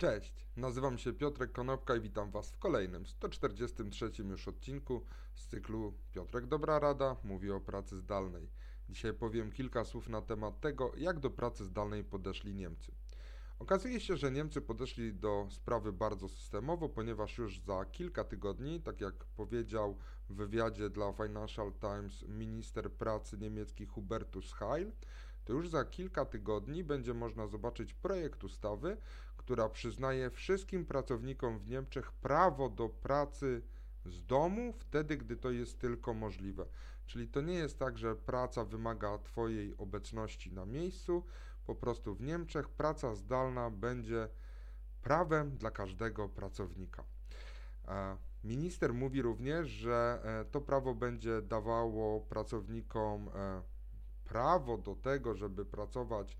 Cześć, nazywam się Piotrek Konopka i witam Was w kolejnym, 143 już odcinku z cyklu Piotrek Dobra Rada mówi o pracy zdalnej. Dzisiaj powiem kilka słów na temat tego, jak do pracy zdalnej podeszli Niemcy. Okazuje się, że Niemcy podeszli do sprawy bardzo systemowo, ponieważ już za kilka tygodni, tak jak powiedział w wywiadzie dla Financial Times minister pracy niemiecki Hubertus Heil, to już za kilka tygodni będzie można zobaczyć projekt ustawy, która przyznaje wszystkim pracownikom w Niemczech prawo do pracy z domu wtedy, gdy to jest tylko możliwe. Czyli to nie jest tak, że praca wymaga Twojej obecności na miejscu, po prostu w Niemczech praca zdalna będzie prawem dla każdego pracownika. E, minister mówi również, że e, to prawo będzie dawało pracownikom e, prawo do tego, żeby pracować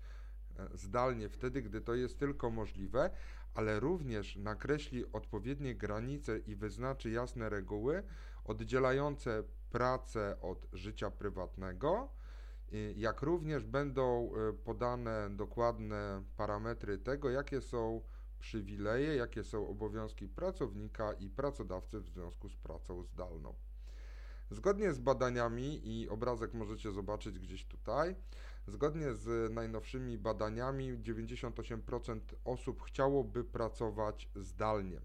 zdalnie wtedy, gdy to jest tylko możliwe, ale również nakreśli odpowiednie granice i wyznaczy jasne reguły oddzielające pracę od życia prywatnego, jak również będą e, podane dokładne parametry tego, jakie są przywileje, jakie są obowiązki pracownika i pracodawcy w związku z pracą zdalną. Zgodnie z badaniami, i obrazek możecie zobaczyć gdzieś tutaj, zgodnie z najnowszymi badaniami 98% osób chciałoby pracować zdalnie.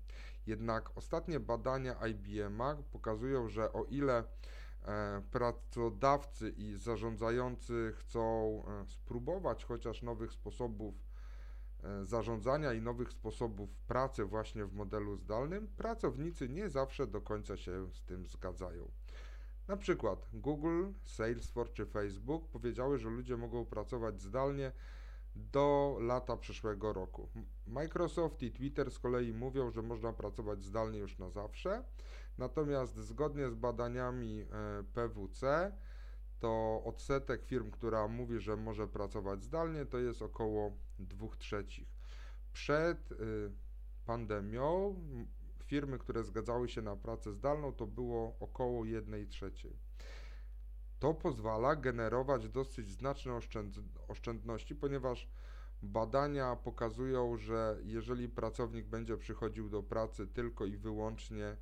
Jednak ostatnie badania IBM pokazują, że o ile e, pracodawcy i zarządzający chcą e, spróbować chociaż nowych sposobów e, zarządzania i nowych sposobów pracy właśnie w modelu zdalnym, pracownicy nie zawsze do końca się z tym zgadzają. Na przykład Google, Salesforce czy Facebook powiedziały, że ludzie mogą pracować zdalnie do lata przyszłego roku. Microsoft i Twitter z kolei mówią, że można pracować zdalnie już na zawsze. Natomiast zgodnie z badaniami e, PWC, to odsetek firm, która mówi, że może pracować zdalnie, to jest około 2 trzecich. Przed y, pandemią firmy, które zgadzały się na pracę zdalną, to było około 1 trzeciej. To pozwala generować dosyć znaczne oszczędności, ponieważ badania pokazują, że jeżeli pracownik będzie przychodził do pracy tylko i wyłącznie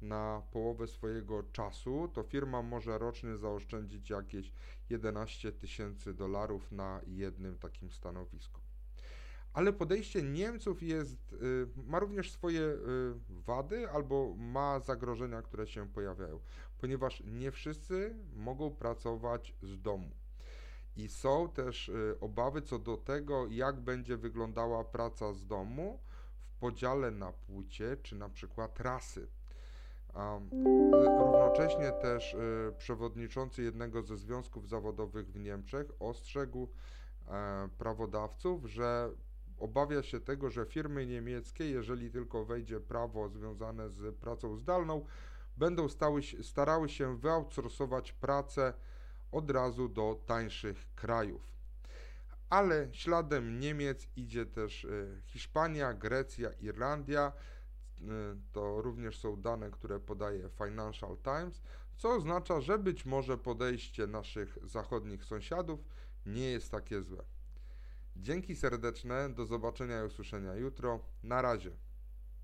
na połowę swojego czasu, to firma może rocznie zaoszczędzić jakieś 11 tysięcy dolarów na jednym takim stanowisku. Ale podejście Niemców jest, y, ma również swoje y, wady albo ma zagrożenia, które się pojawiają, ponieważ nie wszyscy mogą pracować z domu. I są też y, obawy co do tego, jak będzie wyglądała praca z domu w podziale na płcie czy na przykład rasy. Równocześnie też przewodniczący jednego ze związków zawodowych w Niemczech ostrzegł e, prawodawców, że obawia się tego, że firmy niemieckie, jeżeli tylko wejdzie prawo związane z pracą zdalną, będą stały, starały się wyoutsourcować pracę od razu do tańszych krajów. Ale śladem Niemiec idzie też e, Hiszpania, Grecja, Irlandia. E, to również są dane, które podaje Financial Times, co oznacza, że być może podejście naszych zachodnich sąsiadów nie jest takie złe. Dzięki serdeczne, do zobaczenia i usłyszenia jutro. Na razie.